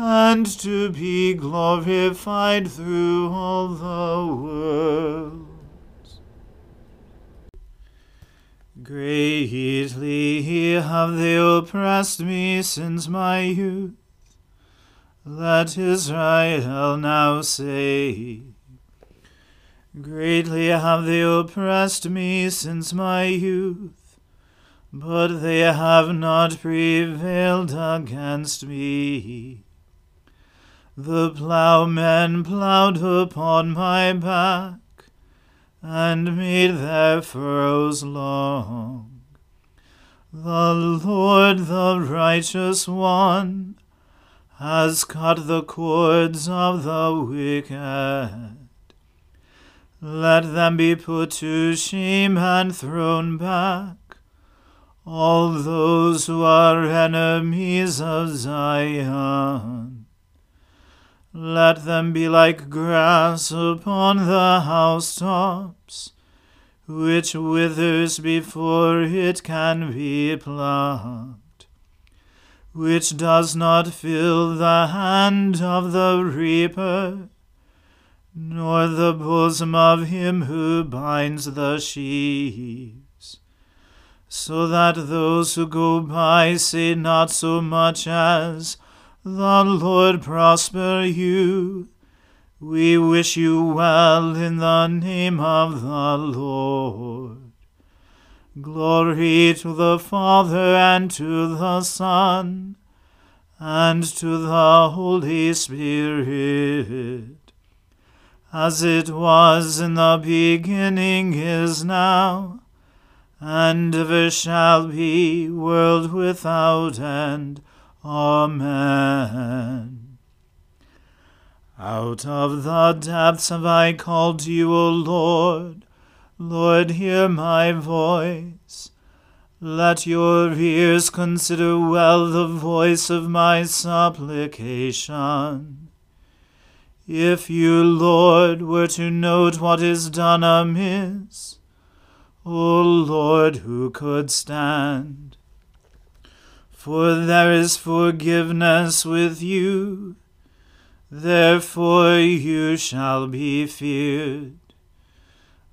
and to be glorified through all the worlds. Greatly have they oppressed me since my youth. Let Israel now say, Greatly have they oppressed me since my youth, but they have not prevailed against me. The ploughmen ploughed upon my back, and made their furrows long. The Lord, the righteous one, has cut the cords of the wicked. Let them be put to shame and thrown back, all those who are enemies of Zion. Let them be like grass upon the housetops, which withers before it can be plucked, which does not fill the hand of the reaper nor the bosom of him who binds the sheaves, so that those who go by say not so much as, The Lord prosper you. We wish you well in the name of the Lord. Glory to the Father and to the Son and to the Holy Spirit, as it was in the beginning is now, and ever shall be, world without end. Amen. Out of the depths have I called to you, O Lord. Lord, hear my voice. Let your ears consider well the voice of my supplication. If you, Lord, were to note what is done amiss, O Lord, who could stand? For there is forgiveness with you, therefore you shall be feared.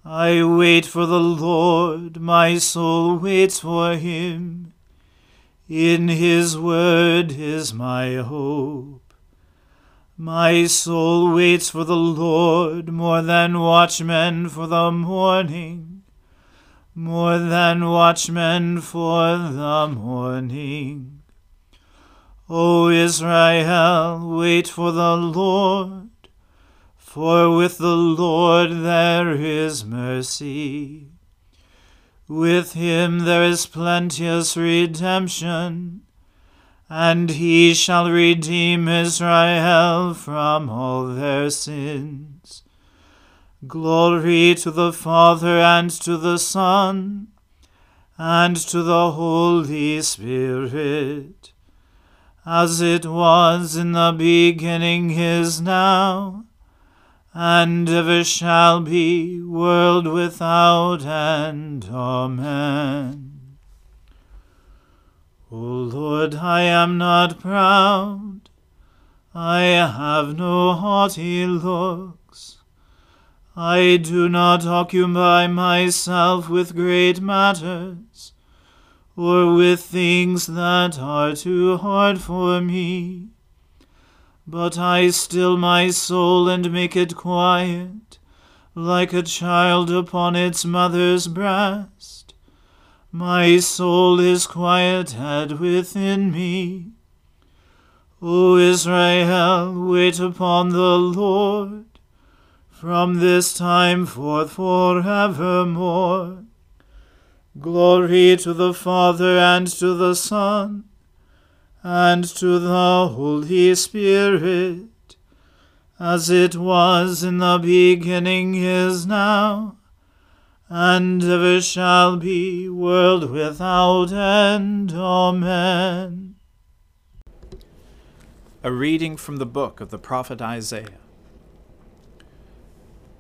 I wait for the Lord, my soul waits for him. In his word is my hope. My soul waits for the Lord more than watchmen for the morning, more than watchmen for the morning. O Israel, wait for the Lord. For with the Lord there is mercy. With him there is plenteous redemption, and he shall redeem Israel from all their sins. Glory to the Father and to the Son and to the Holy Spirit, as it was in the beginning is now and ever shall be, world without end. Amen. O Lord, I am not proud, I have no haughty looks. I do not occupy myself with great matters, or with things that are too hard for me but I still my soul and make it quiet, like a child upon its mother's breast. My soul is quieted within me. O Israel, wait upon the Lord, from this time forth forevermore. Glory to the Father and to the Son and to the Holy Spirit, as it was in the beginning is now, and ever shall be, world without end. Amen. A reading from the book of the prophet Isaiah.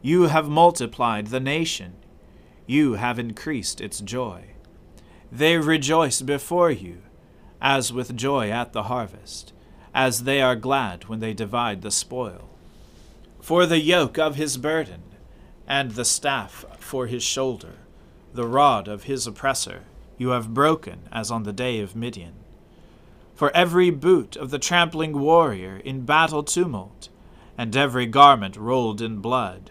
You have multiplied the nation, you have increased its joy. They rejoice before you, as with joy at the harvest, as they are glad when they divide the spoil. For the yoke of his burden, and the staff for his shoulder, the rod of his oppressor, you have broken as on the day of Midian. For every boot of the trampling warrior in battle tumult, and every garment rolled in blood,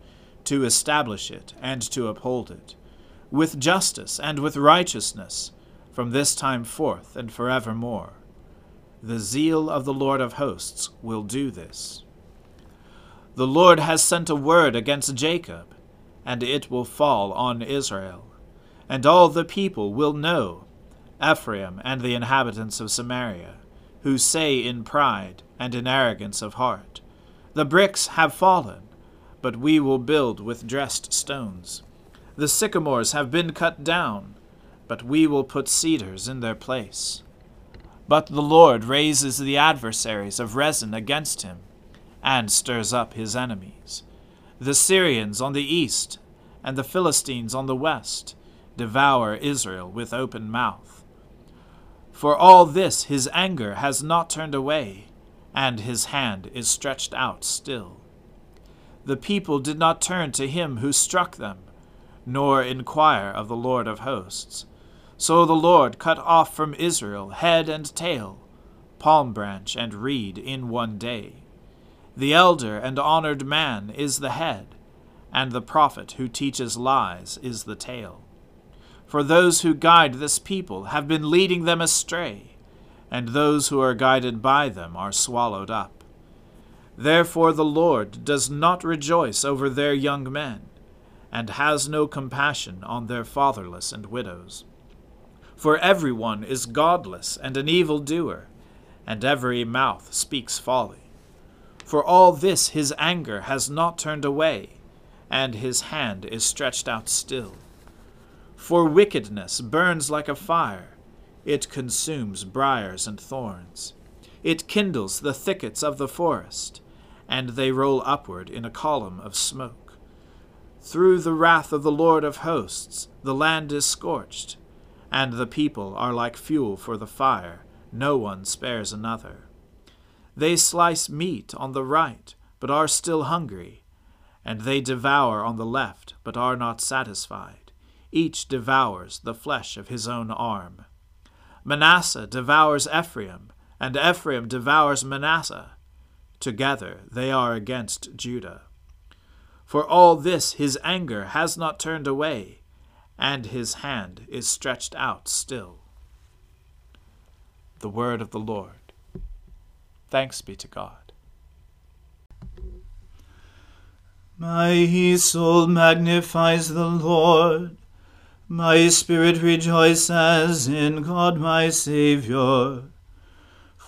to establish it and to uphold it with justice and with righteousness, from this time forth and forevermore. The zeal of the Lord of hosts will do this. The Lord has sent a word against Jacob, and it will fall on Israel. and all the people will know, Ephraim and the inhabitants of Samaria, who say in pride and in arrogance of heart, The bricks have fallen, but we will build with dressed stones. The sycamores have been cut down, but we will put cedars in their place. But the Lord raises the adversaries of Rezin against him, and stirs up his enemies. The Syrians on the east, and the Philistines on the west, devour Israel with open mouth. For all this his anger has not turned away, and his hand is stretched out still. The people did not turn to him who struck them, nor inquire of the Lord of hosts. So the Lord cut off from Israel head and tail, palm branch and reed in one day. The elder and honored man is the head, and the prophet who teaches lies is the tail. For those who guide this people have been leading them astray, and those who are guided by them are swallowed up. Therefore the Lord does not rejoice over their young men, and has no compassion on their fatherless and widows. For every one is godless and an evil doer, and every mouth speaks folly. For all this his anger has not turned away, and his hand is stretched out still. For wickedness burns like a fire, it consumes briers and thorns. It kindles the thickets of the forest, and they roll upward in a column of smoke. Through the wrath of the Lord of hosts, the land is scorched, and the people are like fuel for the fire, no one spares another. They slice meat on the right, but are still hungry, and they devour on the left, but are not satisfied. Each devours the flesh of his own arm. Manasseh devours Ephraim, and Ephraim devours Manasseh. Together they are against Judah. For all this his anger has not turned away, and his hand is stretched out still. The word of the Lord. Thanks be to God. My soul magnifies the Lord. My spirit rejoices in God my Saviour,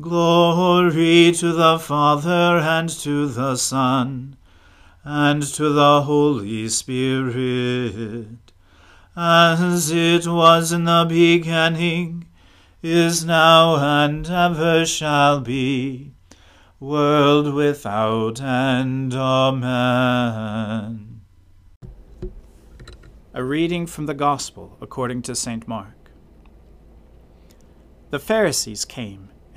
Glory to the Father and to the Son and to the Holy Spirit, as it was in the beginning, is now, and ever shall be, world without end. Amen. A reading from the Gospel according to St. Mark. The Pharisees came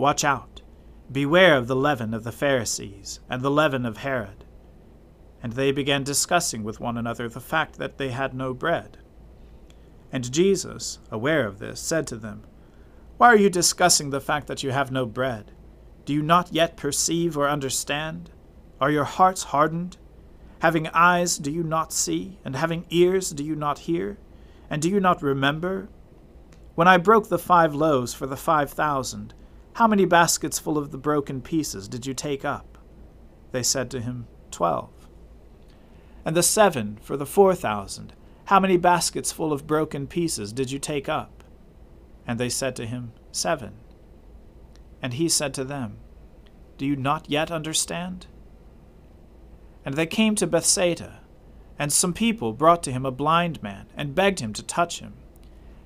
Watch out, Beware of the leaven of the Pharisees and the leaven of Herod. And they began discussing with one another the fact that they had no bread. And Jesus, aware of this, said to them, Why are you discussing the fact that you have no bread? Do you not yet perceive or understand? Are your hearts hardened? Having eyes, do you not see? And having ears, do you not hear? And do you not remember? When I broke the five loaves for the five thousand, how many baskets full of the broken pieces did you take up? They said to him, Twelve. And the seven for the four thousand, how many baskets full of broken pieces did you take up? And they said to him, Seven. And he said to them, Do you not yet understand? And they came to Bethsaida, and some people brought to him a blind man, and begged him to touch him.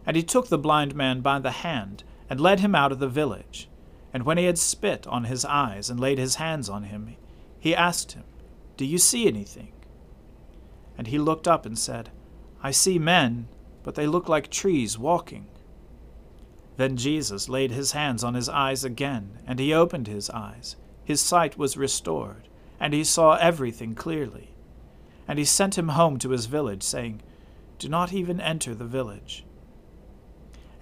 And he took the blind man by the hand, and led him out of the village. And when he had spit on his eyes and laid his hands on him, he asked him, Do you see anything? And he looked up and said, I see men, but they look like trees walking. Then Jesus laid his hands on his eyes again, and he opened his eyes. His sight was restored, and he saw everything clearly. And he sent him home to his village, saying, Do not even enter the village.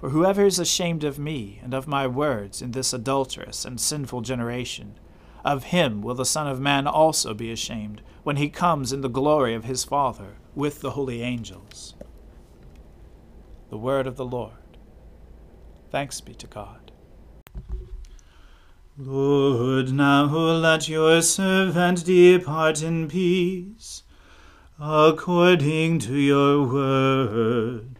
For whoever is ashamed of me and of my words in this adulterous and sinful generation, of him will the Son of Man also be ashamed when he comes in the glory of his Father with the holy angels. The word of the Lord. Thanks be to God. Lord, now let your servant depart in peace, according to your word.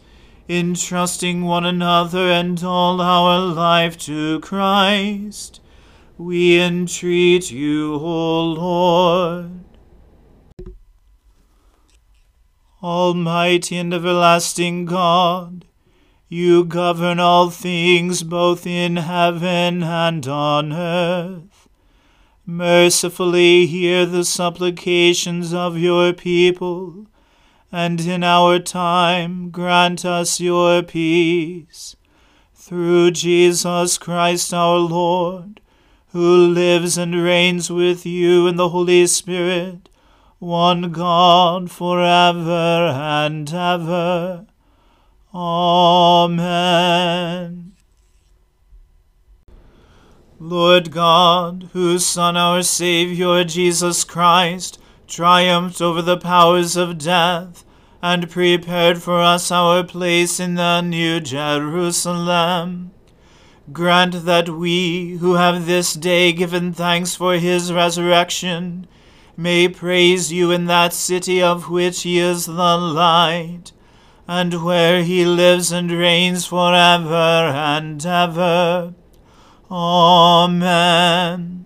entrusting one another and all our life to Christ. We entreat you, O Lord. Almighty and everlasting God, you govern all things both in heaven and on earth. Mercifully hear the supplications of your people, and in our time grant us your peace. Through Jesus Christ our Lord, who lives and reigns with you in the Holy Spirit, one God for ever and ever. Amen. Lord God, whose Son, our Saviour, Jesus Christ, triumphed over the powers of death, and prepared for us our place in the New Jerusalem, grant that we, who have this day given thanks for his resurrection, may praise you in that city of which he is the light and where he lives and reigns for ever and ever. Amen.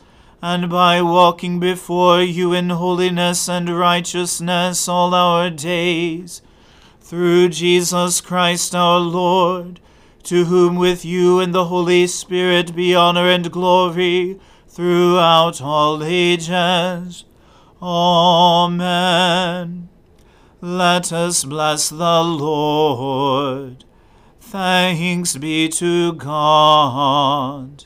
and by walking before you in holiness and righteousness all our days. Through Jesus Christ our Lord, to whom with you and the Holy Spirit be honor and glory throughout all ages. Amen. Let us bless the Lord. Thanks be to God.